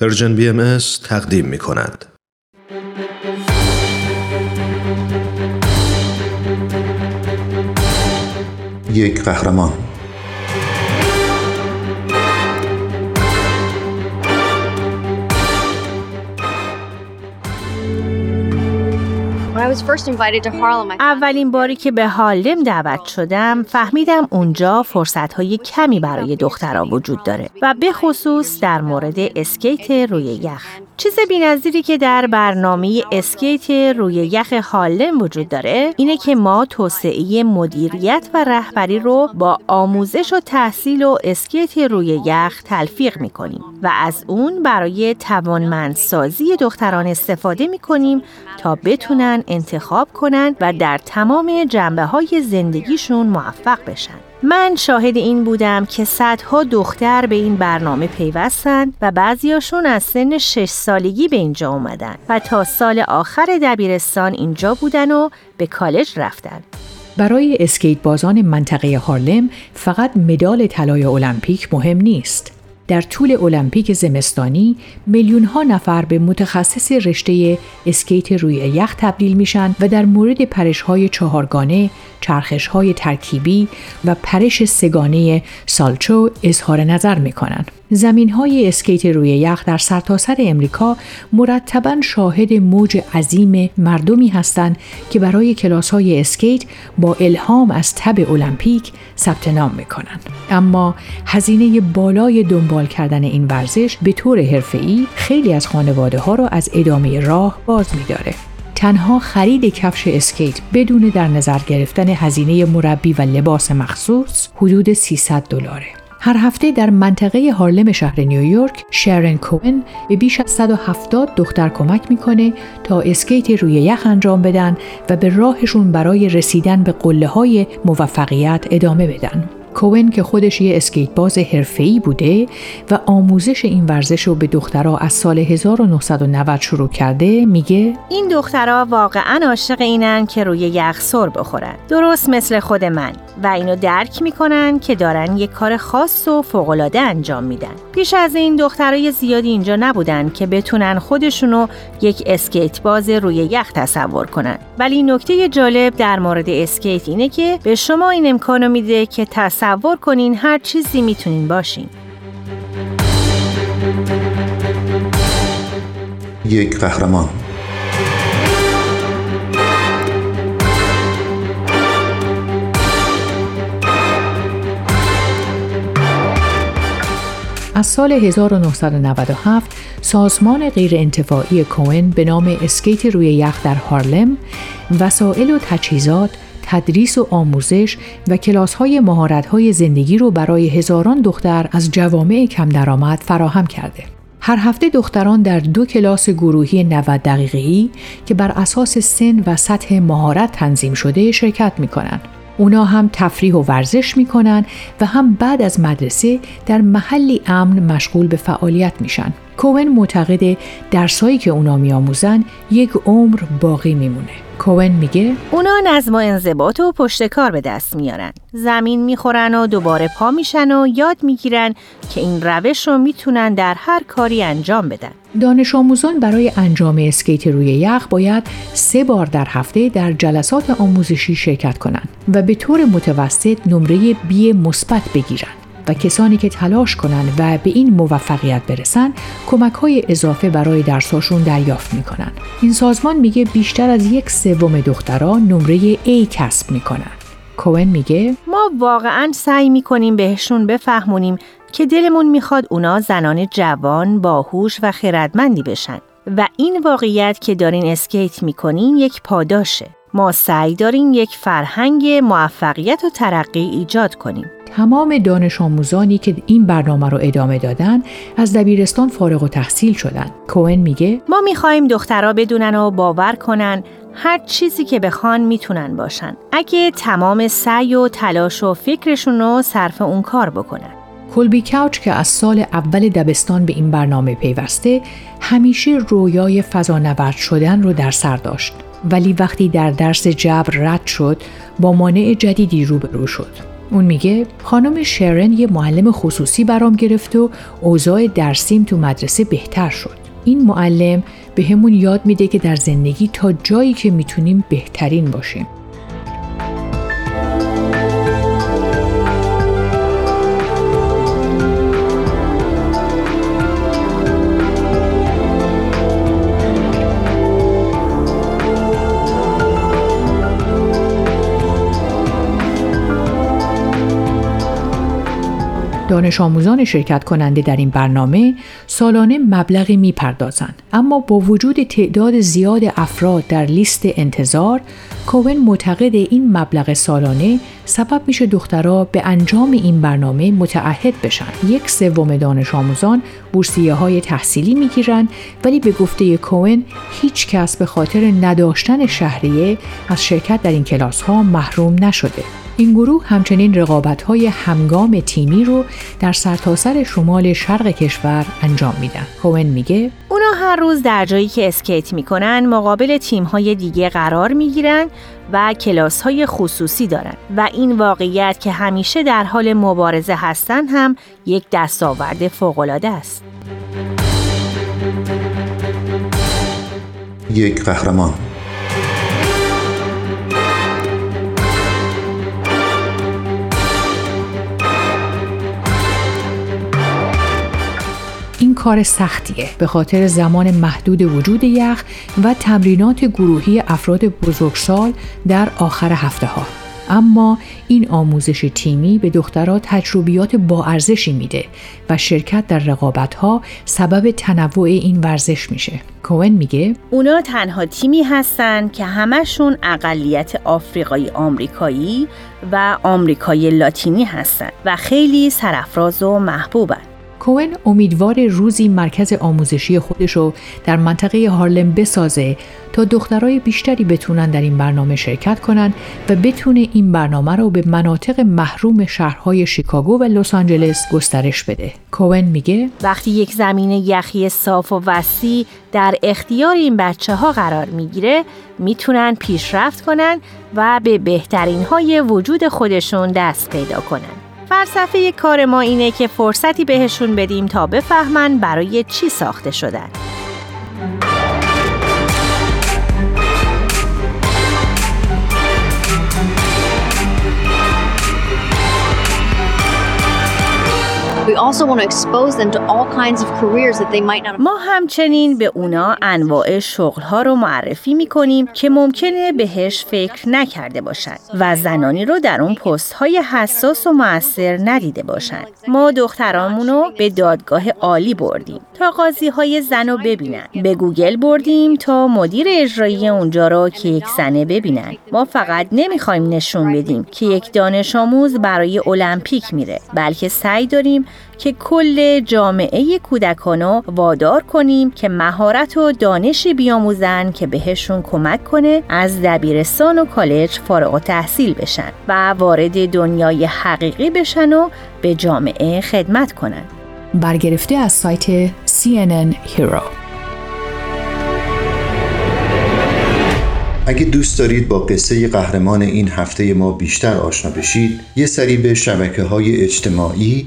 Persian BM تقدیم می کند. یک قهرمان اولین باری که به هارلم دعوت شدم فهمیدم اونجا فرصت های کمی برای دخترها وجود داره و به خصوص در مورد اسکیت روی یخ. چیز بینظیری که در برنامه اسکیت روی یخ هارلم وجود داره اینه که ما توسعه مدیریت و رهبری رو با آموزش و تحصیل و اسکیت روی یخ تلفیق می‌کنیم و از اون برای توانمندسازی دختران استفاده می‌کنیم تا بتونن انتخاب کنن و در تمام جنبه های زندگیشون موفق بشن. من شاهد این بودم که صدها دختر به این برنامه پیوستن و بعضیاشون از سن شش سالگی به اینجا اومدن و تا سال آخر دبیرستان اینجا بودن و به کالج رفتن. برای اسکیت بازان منطقه هارلم فقط مدال طلای المپیک مهم نیست. در طول المپیک زمستانی میلیون ها نفر به متخصص رشته اسکیت روی یخ تبدیل میشن و در مورد پرش های چهارگانه، چرخش های ترکیبی و پرش سگانه سالچو اظهار نظر می‌کنند. زمین های اسکیت روی یخ در سرتاسر سر امریکا مرتبا شاهد موج عظیم مردمی هستند که برای کلاس های اسکیت با الهام از تب المپیک ثبت نام می‌کنند. اما هزینه بالای دنبال کردن این ورزش به طور حرفه‌ای خیلی از خانواده ها را از ادامه راه باز میداره. تنها خرید کفش اسکیت بدون در نظر گرفتن هزینه مربی و لباس مخصوص حدود 300 دلاره. هر هفته در منطقه هارلم شهر نیویورک شرن کوئن به بیش از 170 دختر کمک می‌کنه تا اسکیت روی یخ انجام بدن و به راهشون برای رسیدن به قله های موفقیت ادامه بدن. کوون که خودش یه اسکیت باز حرفه‌ای بوده و آموزش این ورزش رو به دخترها از سال 1990 شروع کرده میگه این دخترها واقعا عاشق اینن که روی یخ سر بخورن درست مثل خود من و اینو درک می‌کنن که دارن یک کار خاص و فوقالعاده انجام میدن. پیش از این دخترای زیادی اینجا نبودن که بتونن خودشونو یک اسکیت باز روی یخ تصور کنن. ولی نکته جالب در مورد اسکیت اینه که به شما این امکانو میده که تصور کنین هر چیزی می‌تونین باشین. یک قهرمان. از سال 1997 سازمان غیرانتفاعی کوئن به نام اسکیت روی یخ در هارلم وسایل و تجهیزات تدریس و آموزش و کلاس های مهارت های زندگی رو برای هزاران دختر از جوامع کم درآمد فراهم کرده. هر هفته دختران در دو کلاس گروهی 90 دقیقه‌ای که بر اساس سن و سطح مهارت تنظیم شده شرکت می کنند. اونا هم تفریح و ورزش می‌کنن و هم بعد از مدرسه در محلی امن مشغول به فعالیت میشن. کوون معتقد درسایی که اونا میآموزن یک عمر باقی میمونه. کوون میگه اونا نظم و انضباط و پشت کار به دست میارن. زمین می‌خورن و دوباره پا میشن و یاد می‌گیرن که این روش رو می‌تونن در هر کاری انجام بدن. دانش آموزان برای انجام اسکیت روی یخ باید سه بار در هفته در جلسات آموزشی شرکت کنند و به طور متوسط نمره بی مثبت بگیرند. و کسانی که تلاش کنند و به این موفقیت برسن کمک های اضافه برای درساشون دریافت می‌کنن این سازمان میگه بیشتر از یک سوم دختران نمره A کسب می‌کنن کوئن میگه ما واقعا سعی می‌کنیم بهشون بفهمونیم که دلمون می‌خواد اونا زنان جوان، باهوش و خردمندی بشن. و این واقعیت که دارین اسکیت می‌کنین یک پاداشه. ما سعی داریم یک فرهنگ موفقیت و ترقی ایجاد کنیم. تمام دانش آموزانی که این برنامه رو ادامه دادن از دبیرستان فارغ و تحصیل شدن. کوئن میگه ما می‌خواهیم دخترها بدونن و باور کنن هر چیزی که بخوان می‌تونن باشن. اگه تمام سعی و تلاش و فکرشون رو صرف اون کار بکنن. کلبی کاوچ که از سال اول دبستان به این برنامه پیوسته همیشه رویای فضانورد شدن رو در سر داشت ولی وقتی در درس جبر رد شد با مانع جدیدی روبرو شد اون میگه خانم شرن یه معلم خصوصی برام گرفت و اوضاع درسیم تو مدرسه بهتر شد. این معلم به همون یاد میده که در زندگی تا جایی که می‌تونیم بهترین باشیم. دانش آموزان شرکت کننده در این برنامه سالانه مبلغی می‌پردازند. اما با وجود تعداد زیاد افراد در لیست انتظار کوون معتقد این مبلغ سالانه سبب میشه دخترها به انجام این برنامه متعهد بشن. یک سوم دانش آموزان بورسیه های تحصیلی می‌گیرند ولی به گفته کوون هیچ کس به خاطر نداشتن شهریه از شرکت در این کلاس ها محروم نشده. این گروه همچنین رقابت های همگام تیمی رو در سرتاسر شمال شرق کشور انجام میدن. کوون میگه اونا هر روز در جایی که اسکیت می‌کنن مقابل تیم های دیگه قرار می‌گیرن و کلاس های خصوصی دارن و این واقعیت که همیشه در حال مبارزه هستن هم یک دستاورد فوقالعاده است. یک قهرمان کار سختیه به خاطر زمان محدود وجود یخ و تمرینات گروهی افراد بزرگسال در آخر هفته ها. اما این آموزش تیمی به دخترها تجربیات با ارزشی میده و شرکت در رقابت ها سبب تنوع این ورزش میشه. کوون میگه اونا تنها تیمی هستن که همشون اقلیت آفریقایی آمریکایی و آمریکای لاتینی هستن و خیلی سرفراز و محبوبن. کوئن امیدوار روزی مرکز آموزشی خودش رو در منطقه هارلم بسازه تا دخترای بیشتری بتونن در این برنامه شرکت کنن و بتونه این برنامه رو به مناطق محروم شهرهای شیکاگو و لس آنجلس گسترش بده. کوئن میگه وقتی یک زمین یخی صاف و وسیع در اختیار این بچه ها قرار می‌گیره می‌تونن پیشرفت کنن و به بهترین های وجود خودشون دست پیدا کنن. فلسفه کار ما اینه که فرصتی بهشون بدیم تا بفهمن برای چی ساخته شدن. ما همچنین به اونا انواع شغل ها رو معرفی می کنیم که ممکنه بهش فکر نکرده باشند و زنانی رو در اون پست های حساس و موثر ندیده باشند. ما دخترامون رو به دادگاه عالی بردیم تا قاضی های زن رو ببینن. به گوگل بردیم تا مدیر اجرایی اونجا رو که یک زنه ببینن. ما فقط نمی‌خوایم نشون بدیم که یک دانش آموز برای المپیک میره بلکه سعی داریم که کل جامعه کودکانو وادار کنیم که مهارت و دانشی بیاموزن که بهشون کمک کنه از دبیرستان و کالج فارغ تحصیل بشن و وارد دنیای حقیقی بشن و به جامعه خدمت کنن. برگرفته از سایت CNN Hero اگه دوست دارید با قصه قهرمان این هفته ما بیشتر آشنا بشید یه سری به شبکه های اجتماعی